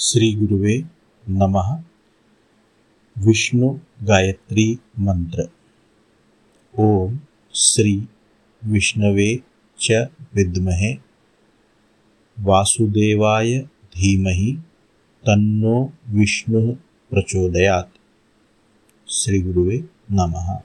श्रीगुरुवे नमः। विष्णुगायत्रीमन्त्र ॐ श्रीविष्णवे च विद्महे। वासुदेवाय धीमहि। तन्नो विष्णुः प्रचोदयात्। श्रीगुरुवे नमः।